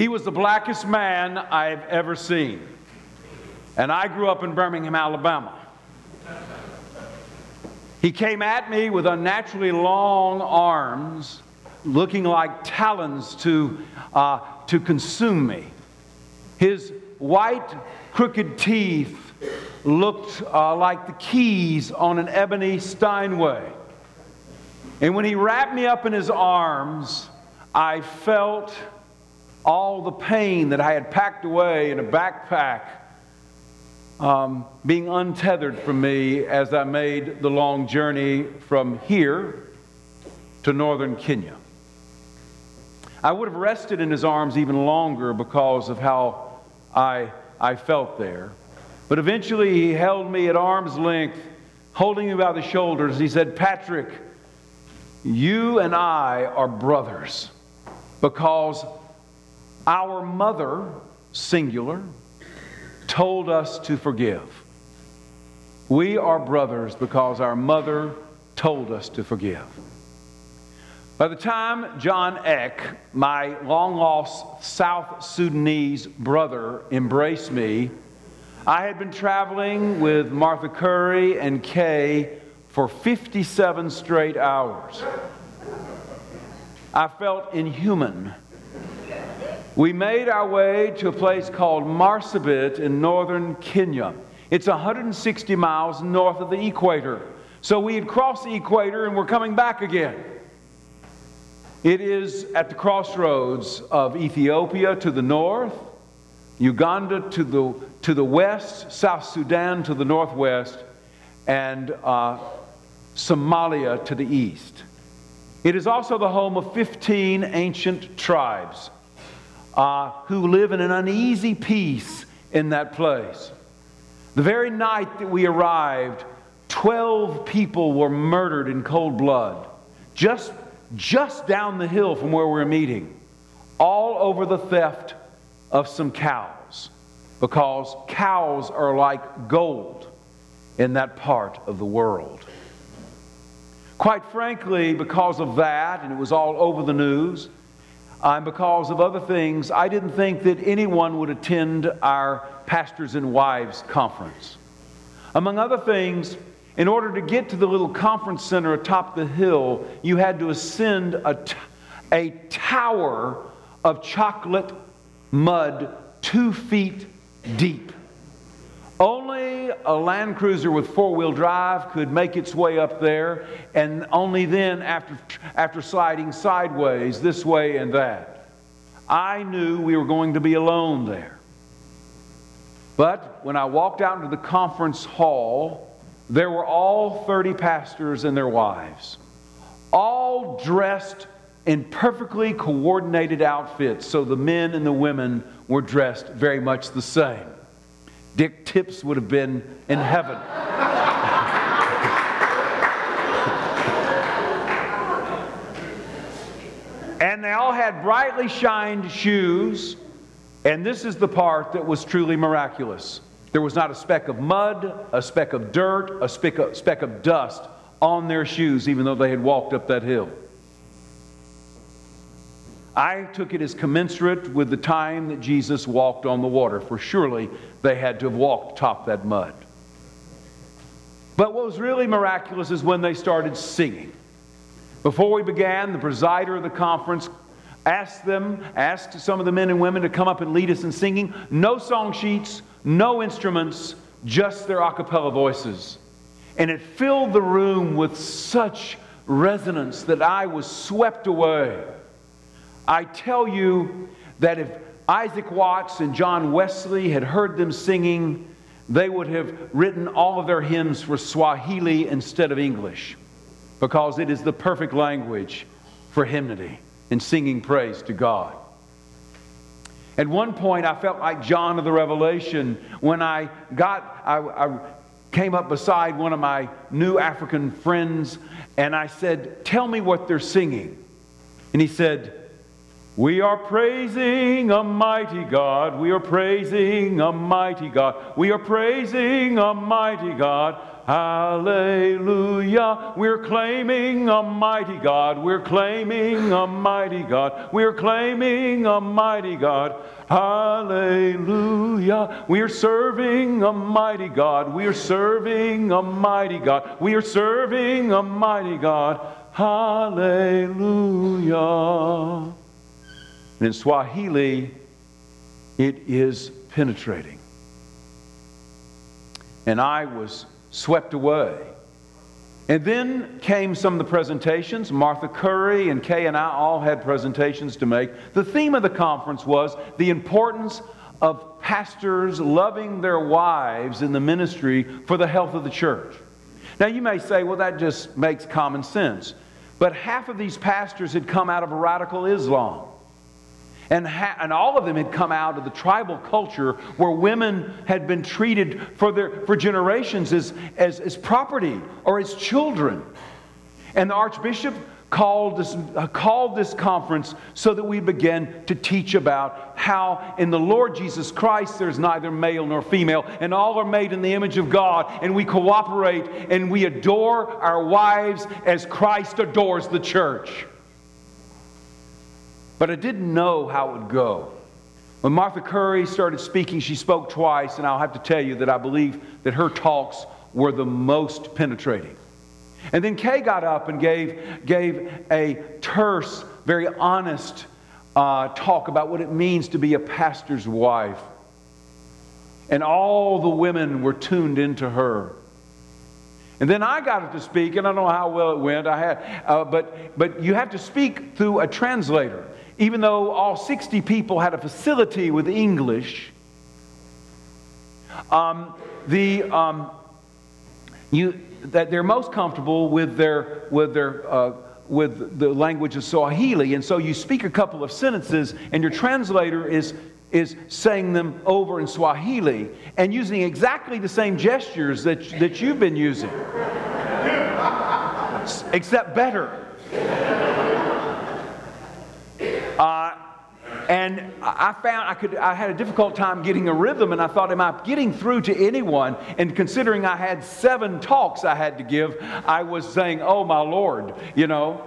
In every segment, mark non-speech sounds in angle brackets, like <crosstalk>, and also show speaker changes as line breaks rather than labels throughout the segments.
He was the blackest man I've ever seen. And I grew up in Birmingham, Alabama. He came at me with unnaturally long arms, looking like talons to, uh, to consume me. His white, crooked teeth looked uh, like the keys on an ebony Steinway. And when he wrapped me up in his arms, I felt all the pain that I had packed away in a backpack um, being untethered from me as I made the long journey from here to northern Kenya. I would have rested in his arms even longer because of how I, I felt there. But eventually he held me at arm's length, holding me by the shoulders. He said, Patrick, you and I are brothers because our mother, singular, told us to forgive. We are brothers because our mother told us to forgive. By the time John Eck, my long lost South Sudanese brother, embraced me, I had been traveling with Martha Curry and Kay for 57 straight hours. I felt inhuman. We made our way to a place called Marsabit in northern Kenya. It's 160 miles north of the equator. So we had crossed the equator and we're coming back again. It is at the crossroads of Ethiopia to the north, Uganda to the to the west, South Sudan to the northwest, and uh, Somalia to the east. It is also the home of 15 ancient tribes uh, who live in an uneasy peace in that place. The very night that we arrived, 12 people were murdered in cold blood, just, just down the hill from where we we're meeting, all over the theft of some cows because cows are like gold in that part of the world. Quite frankly, because of that, and it was all over the news, Uh, and because of other things, I didn't think that anyone would attend our Pastors and Wives conference. Among other things, in order to get to the little conference center atop the hill, you had to ascend a, t- a tower of chocolate mud two feet deep. Only a Land Cruiser with four wheel drive could make its way up there, and only then, after, after sliding sideways, this way and that. I knew we were going to be alone there. But when I walked out into the conference hall, there were all 30 pastors and their wives, all dressed in perfectly coordinated outfits, so the men and the women were dressed very much the same. Dick Tips would have been in heaven. and they all had brightly shined shoes, and this is the part that was truly miraculous. There was not a speck of mud, a speck of dirt, a speck of, speck of dust on their shoes, even though they had walked up that hill. I took it as commensurate with the time that Jesus walked on the water, for surely they had to have walked top that mud. But what was really miraculous is when they started singing. Before we began, the presider of the conference asked them, asked some of the men and women to come up and lead us in singing. No song sheets, no instruments, just their a cappella voices. And it filled the room with such resonance that I was swept away. I tell you that if Isaac Watts and John Wesley had heard them singing, they would have written all of their hymns for Swahili instead of English because it is the perfect language for hymnody and singing praise to God. At one point, I felt like John of the Revelation when I got, I, I came up beside one of my new African friends and I said, Tell me what they're singing. And he said, we are praising a mighty God. We are praising a mighty God. We are praising a mighty God. Hallelujah. We're claiming a mighty God. We're claiming a mighty God. We're claiming a mighty God. Hallelujah. We are serving a mighty God. We are serving a mighty God. We are serving a mighty God. Hallelujah. And in Swahili, it is penetrating. And I was swept away. And then came some of the presentations. Martha Curry and Kay and I all had presentations to make. The theme of the conference was the importance of pastors loving their wives in the ministry for the health of the church. Now, you may say, well, that just makes common sense. But half of these pastors had come out of radical Islam. And, ha- and all of them had come out of the tribal culture where women had been treated for, their, for generations as, as, as property or as children. And the Archbishop called this, uh, called this conference so that we begin to teach about how in the Lord Jesus Christ there's neither male nor female, and all are made in the image of God, and we cooperate and we adore our wives as Christ adores the church but I didn't know how it would go. When Martha Curry started speaking, she spoke twice, and I'll have to tell you that I believe that her talks were the most penetrating. And then Kay got up and gave, gave a terse, very honest uh, talk about what it means to be a pastor's wife. And all the women were tuned into her. And then I got up to speak, and I don't know how well it went. I had, uh, but but you have to speak through a translator even though all 60 people had a facility with English, um, the, um, you, that they're most comfortable with their, with their uh, with the language of Swahili. And so you speak a couple of sentences, and your translator is, is saying them over in Swahili and using exactly the same gestures that, that you've been using, except better. Uh, and I found I could I had a difficult time getting a rhythm, and I thought, am I getting through to anyone? And considering I had seven talks I had to give, I was saying, oh my Lord, you know.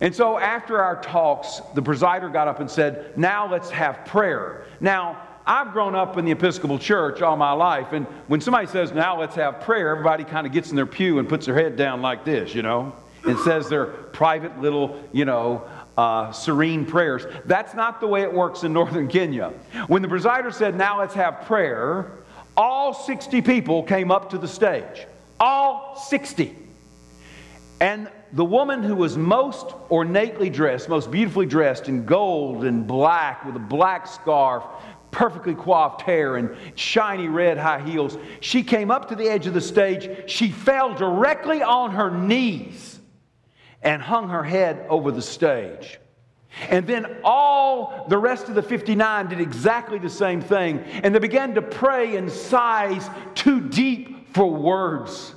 And so after our talks, the presider got up and said, now let's have prayer. Now, I've grown up in the Episcopal Church all my life, and when somebody says, now let's have prayer, everybody kind of gets in their pew and puts their head down like this, you know, and says their private little, you know, uh, serene prayers. That's not the way it works in northern Kenya. When the presider said, Now let's have prayer, all 60 people came up to the stage. All 60. And the woman who was most ornately dressed, most beautifully dressed in gold and black with a black scarf, perfectly coiffed hair, and shiny red high heels, she came up to the edge of the stage. She fell directly on her knees and hung her head over the stage. And then all the rest of the 59 did exactly the same thing. And they began to pray in sighs too deep for words.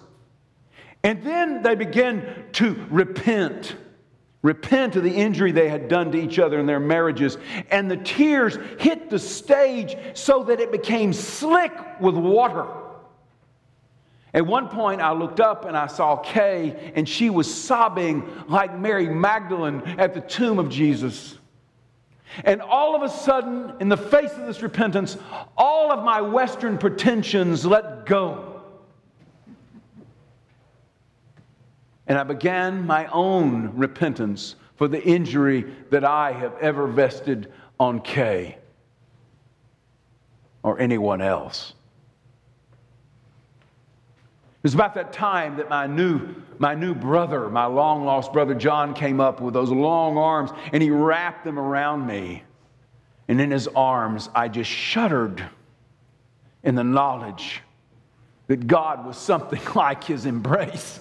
And then they began to repent. Repent of the injury they had done to each other in their marriages. And the tears hit the stage so that it became slick with water. At one point, I looked up and I saw Kay, and she was sobbing like Mary Magdalene at the tomb of Jesus. And all of a sudden, in the face of this repentance, all of my Western pretensions let go. And I began my own repentance for the injury that I have ever vested on Kay or anyone else. It was about that time that my new, my new brother, my long lost brother John, came up with those long arms and he wrapped them around me. And in his arms, I just shuddered in the knowledge that God was something <laughs> like his embrace.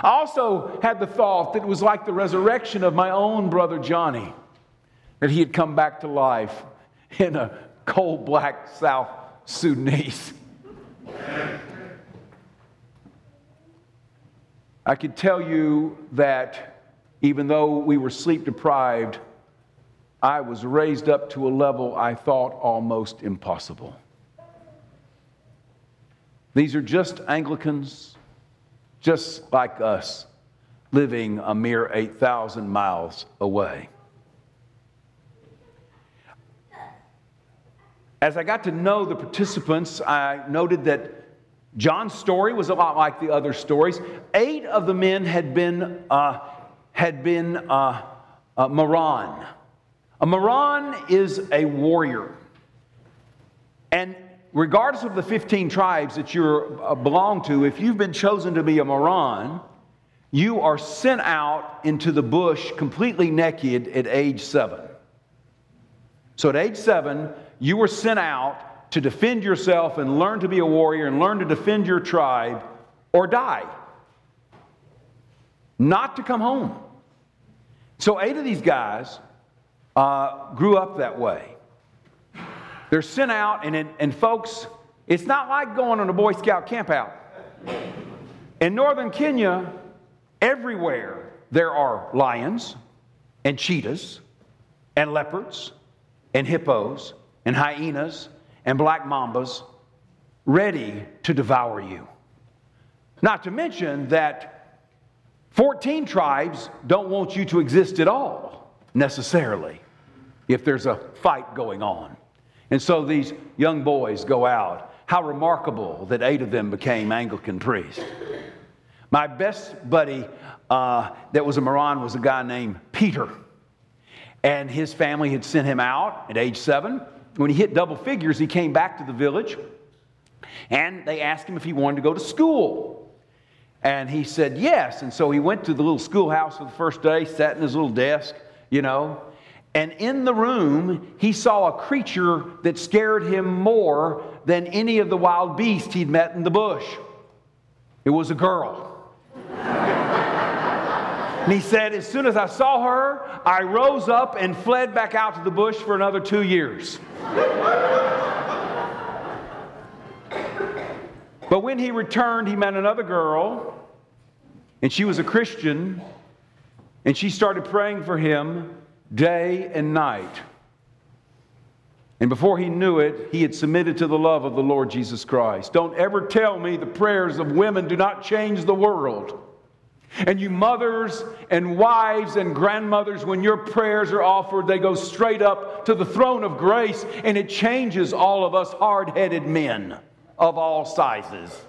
I also had the thought that it was like the resurrection of my own brother Johnny, that he had come back to life in a coal black South Sudanese. <laughs> I could tell you that even though we were sleep deprived, I was raised up to a level I thought almost impossible. These are just Anglicans, just like us, living a mere 8,000 miles away. As I got to know the participants, I noted that John's story was a lot like the other stories. Eight of the men had been, uh, had been uh, uh, Moran. A Moran is a warrior. And regardless of the 15 tribes that you uh, belong to, if you've been chosen to be a Moran, you are sent out into the bush completely naked at age seven. So at age seven, you were sent out to defend yourself and learn to be a warrior and learn to defend your tribe or die. Not to come home. So, eight of these guys uh, grew up that way. They're sent out, and, it, and folks, it's not like going on a Boy Scout campout. In northern Kenya, everywhere there are lions and cheetahs and leopards and hippos and hyenas and black mambas ready to devour you. Not to mention that 14 tribes don't want you to exist at all, necessarily, if there's a fight going on. And so these young boys go out. How remarkable that eight of them became Anglican priests. My best buddy uh, that was a Moran was a guy named Peter. And his family had sent him out at age seven when he hit double figures, he came back to the village and they asked him if he wanted to go to school. And he said yes. And so he went to the little schoolhouse for the first day, sat in his little desk, you know. And in the room, he saw a creature that scared him more than any of the wild beasts he'd met in the bush. It was a girl. And he said, As soon as I saw her, I rose up and fled back out to the bush for another two years. But when he returned, he met another girl, and she was a Christian, and she started praying for him day and night. And before he knew it, he had submitted to the love of the Lord Jesus Christ. Don't ever tell me the prayers of women do not change the world. And you mothers and wives and grandmothers, when your prayers are offered, they go straight up to the throne of grace and it changes all of us hard headed men of all sizes.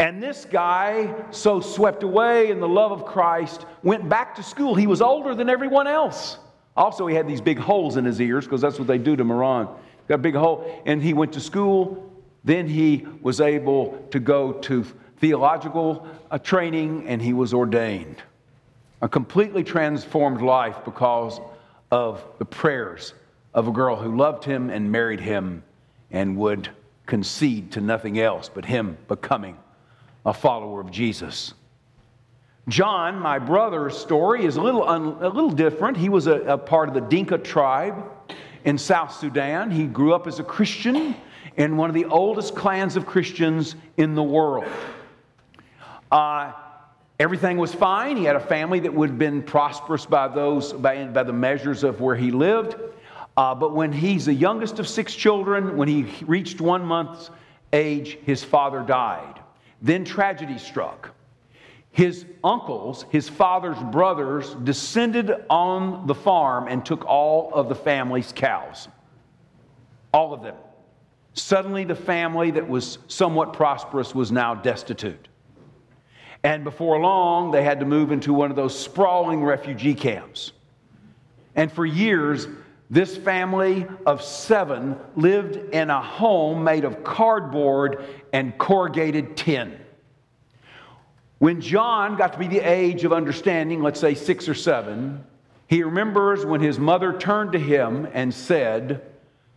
And this guy, so swept away in the love of Christ, went back to school. He was older than everyone else. Also, he had these big holes in his ears because that's what they do to Moran. Got a big hole. And he went to school. Then he was able to go to theological uh, training and he was ordained. A completely transformed life because of the prayers of a girl who loved him and married him and would concede to nothing else but him becoming a follower of Jesus. John, my brother's story, is a little, un, a little different. He was a, a part of the Dinka tribe in South Sudan. He grew up as a Christian in one of the oldest clans of Christians in the world. Uh, everything was fine. He had a family that would have been prosperous by those, by, by the measures of where he lived. Uh, but when he's the youngest of six children, when he reached one month's age, his father died. Then tragedy struck. His uncles, his father's brothers, descended on the farm and took all of the family's cows. All of them. Suddenly, the family that was somewhat prosperous was now destitute. And before long, they had to move into one of those sprawling refugee camps. And for years, this family of seven lived in a home made of cardboard and corrugated tin. When John got to be the age of understanding, let's say six or seven, he remembers when his mother turned to him and said,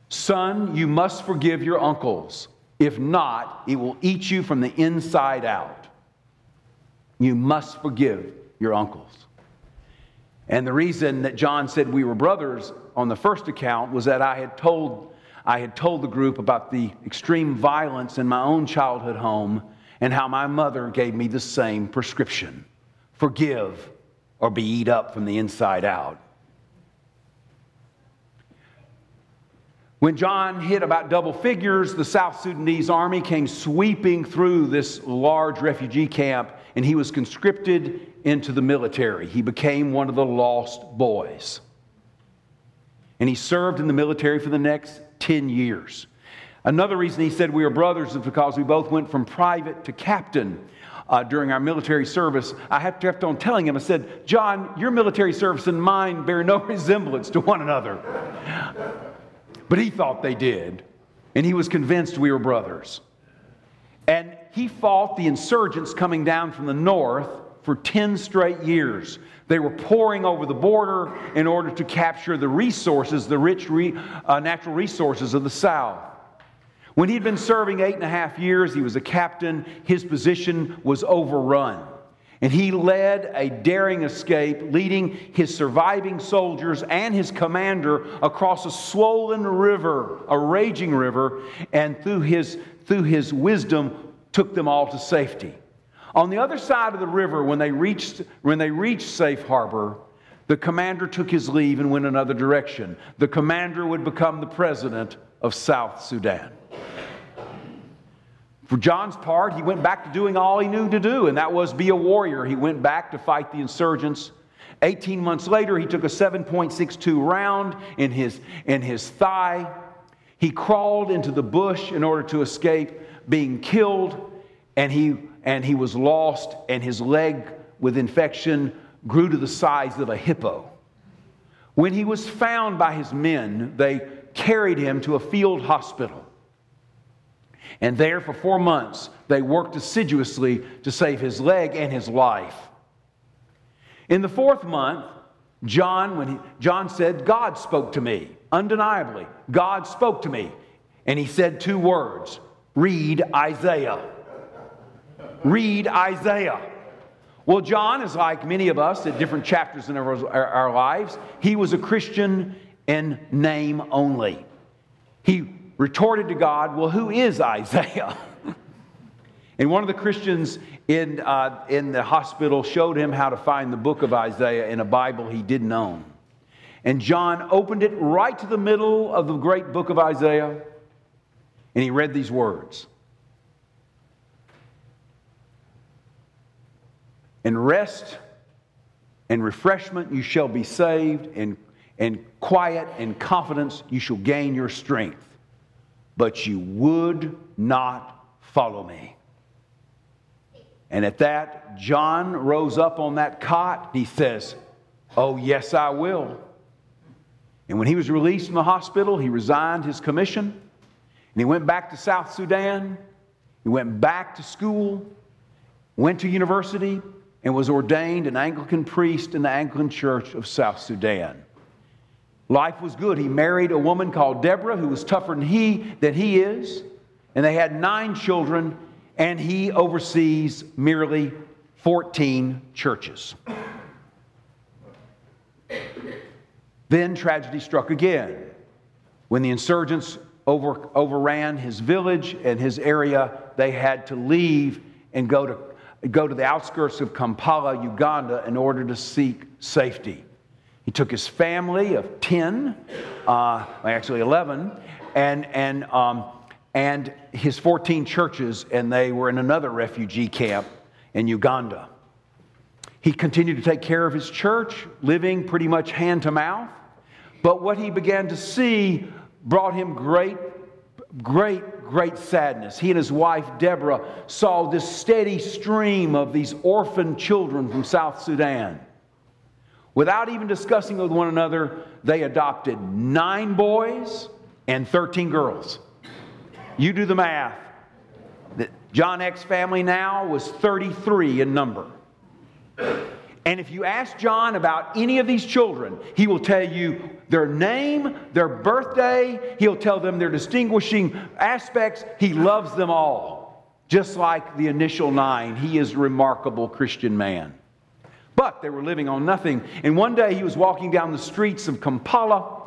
Son, you must forgive your uncles. If not, it will eat you from the inside out. You must forgive your uncles. And the reason that John said we were brothers on the first account was that I had told, I had told the group about the extreme violence in my own childhood home and how my mother gave me the same prescription forgive or be eat up from the inside out. When John hit about double figures, the South Sudanese army came sweeping through this large refugee camp, and he was conscripted into the military. He became one of the lost boys. And he served in the military for the next 10 years. Another reason he said we are brothers is because we both went from private to captain uh, during our military service. I have kept on telling him, I said, John, your military service and mine bear no <laughs> resemblance to one another. But he thought they did, and he was convinced we were brothers. And he fought the insurgents coming down from the north for 10 straight years. They were pouring over the border in order to capture the resources, the rich re, uh, natural resources of the South. When he'd been serving eight and a half years, he was a captain, his position was overrun. And he led a daring escape, leading his surviving soldiers and his commander across a swollen river, a raging river, and through his, through his wisdom took them all to safety. On the other side of the river, when they reached, when they reached safe harbor, the commander took his leave and went another direction. The commander would become the president of South Sudan. For John's part, he went back to doing all he knew to do, and that was be a warrior. He went back to fight the insurgents. 18 months later, he took a 7.62 round in his, in his thigh. He crawled into the bush in order to escape being killed, and he, and he was lost, and his leg with infection grew to the size of a hippo. When he was found by his men, they carried him to a field hospital. And there, for four months, they worked assiduously to save his leg and his life. In the fourth month, John, when he, John said, God spoke to me, undeniably. God spoke to me. And he said two words read Isaiah. Read Isaiah. Well, John is like many of us at different chapters in our, our lives. He was a Christian in name only. He retorted to God, Well, who is Isaiah? <laughs> and one of the Christians in, uh, in the hospital showed him how to find the book of Isaiah in a Bible he didn't own. And John opened it right to the middle of the great book of Isaiah, and he read these words And rest and refreshment you shall be saved, and in quiet and confidence you shall gain your strength but you would not follow me. And at that, John rose up on that cot. He says, Oh, yes, I will. And when he was released from the hospital, he resigned his commission and he went back to South Sudan. He went back to school, went to university, and was ordained an Anglican priest in the Anglican Church of South Sudan. Life was good. He married a woman called Deborah who was tougher than he than he is, and they had nine children, and he oversees merely 14 churches. Then tragedy struck again when the insurgents over, overran his village and his area. They had to leave and go to, go to the outskirts of Kampala, Uganda, in order to seek safety. He took his family of 10, uh, actually 11, and, and, um, and his 14 churches, and they were in another refugee camp in Uganda. He continued to take care of his church, living pretty much hand to mouth. But what he began to see brought him great, great, great sadness. He and his wife, Deborah, saw this steady stream of these orphan children from South Sudan. Without even discussing with one another, they adopted nine boys and 13 girls. You do the math. The John Eck's family now was 33 in number. And if you ask John about any of these children, he will tell you their name, their birthday, he'll tell them their distinguishing aspects. He loves them all, just like the initial nine. He is a remarkable Christian man. But they were living on nothing. And one day he was walking down the streets of Kampala,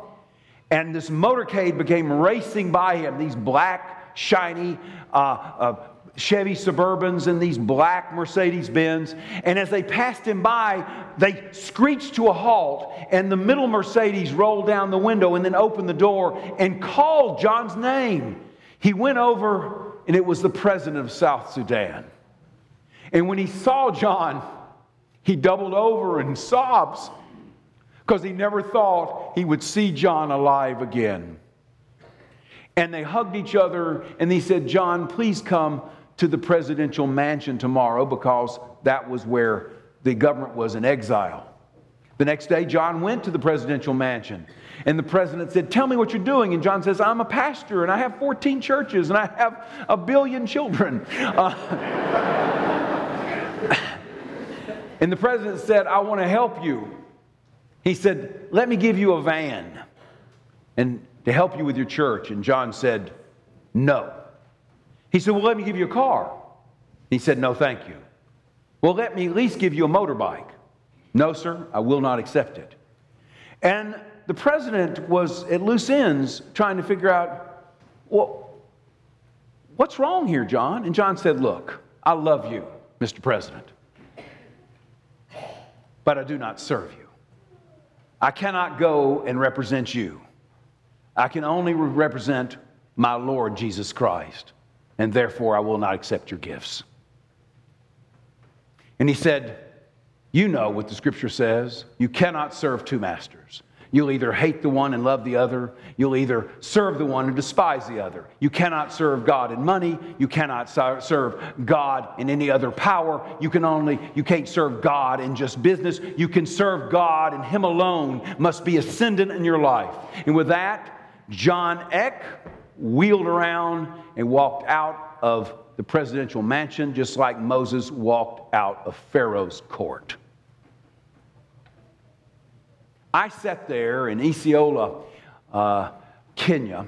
and this motorcade became racing by him. These black shiny uh, uh, Chevy Suburbans and these black Mercedes Benz. And as they passed him by, they screeched to a halt, and the middle Mercedes rolled down the window and then opened the door and called John's name. He went over, and it was the president of South Sudan. And when he saw John, he doubled over and sobs because he never thought he would see John alive again. And they hugged each other, and he said, John, please come to the presidential mansion tomorrow because that was where the government was in exile. The next day, John went to the presidential mansion. And the president said, Tell me what you're doing. And John says, I'm a pastor and I have 14 churches and I have a billion children. Uh, <laughs> and the president said, I want to help you. He said, Let me give you a van and to help you with your church. And John said, No. He said, Well, let me give you a car. He said, No, thank you. Well, let me at least give you a motorbike. No, sir, I will not accept it. And the president was at loose ends trying to figure out, well, what's wrong here, John? And John said, Look, I love you, Mr. President, but I do not serve you. I cannot go and represent you. I can only represent my Lord Jesus Christ and therefore I will not accept your gifts. And he said, You know what the scripture says. You cannot serve two masters. You'll either hate the one and love the other. You'll either serve the one and despise the other. You cannot serve God in money. You cannot serve God in any other power. You can only, you can't serve God in just business. You can serve God and Him alone must be ascendant in your life. And with that, John Eck wheeled around and walked out of the presidential mansion, just like Moses walked out of Pharaoh's court. I sat there in Isiolo, uh, Kenya,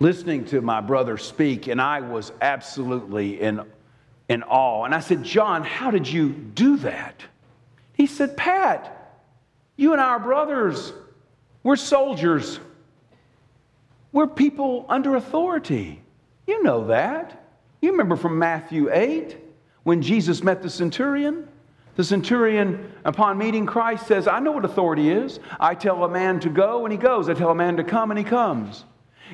listening to my brother speak, and I was absolutely in, in awe. And I said, John, how did you do that? He said, Pat, you and I are brothers. We're soldiers. We're people under authority. You know that. You remember from Matthew 8 when Jesus met the centurion? The centurion, upon meeting Christ, says, I know what authority is. I tell a man to go, and he goes. I tell a man to come, and he comes.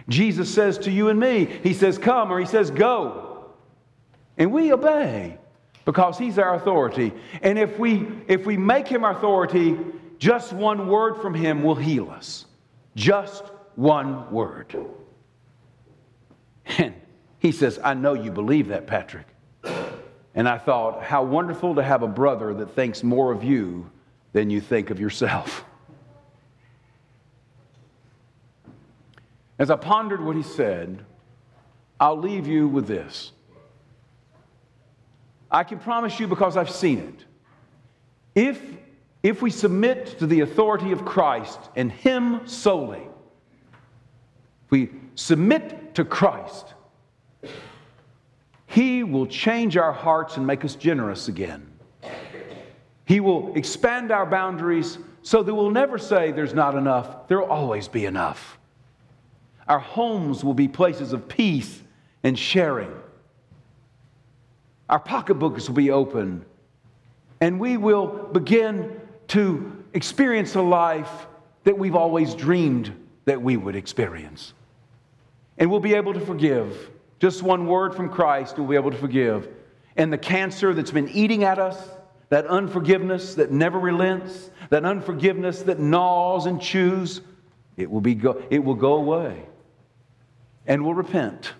Jesus says to you and me, He says, Come, or He says, Go. And we obey because He's our authority. And if we, if we make Him authority, just one word from Him will heal us. Just one word. <laughs> And he says, I know you believe that, Patrick. And I thought, how wonderful to have a brother that thinks more of you than you think of yourself. As I pondered what he said, I'll leave you with this. I can promise you because I've seen it. If, if we submit to the authority of Christ and Him solely, we submit to Christ, He will change our hearts and make us generous again. He will expand our boundaries so that we'll never say there's not enough, there'll always be enough. Our homes will be places of peace and sharing. Our pocketbooks will be open, and we will begin to experience a life that we've always dreamed that we would experience. And we'll be able to forgive. Just one word from Christ, we'll be able to forgive. And the cancer that's been eating at us, that unforgiveness that never relents, that unforgiveness that gnaws and chews, it will, be go, it will go away. And we'll repent.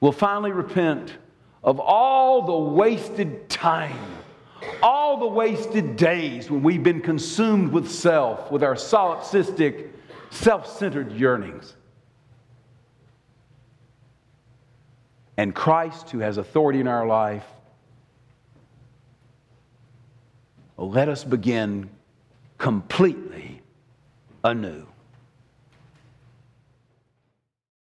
We'll finally repent of all the wasted time, all the wasted days when we've been consumed with self, with our solipsistic, self centered yearnings. And Christ, who has authority in our life, let us begin completely anew.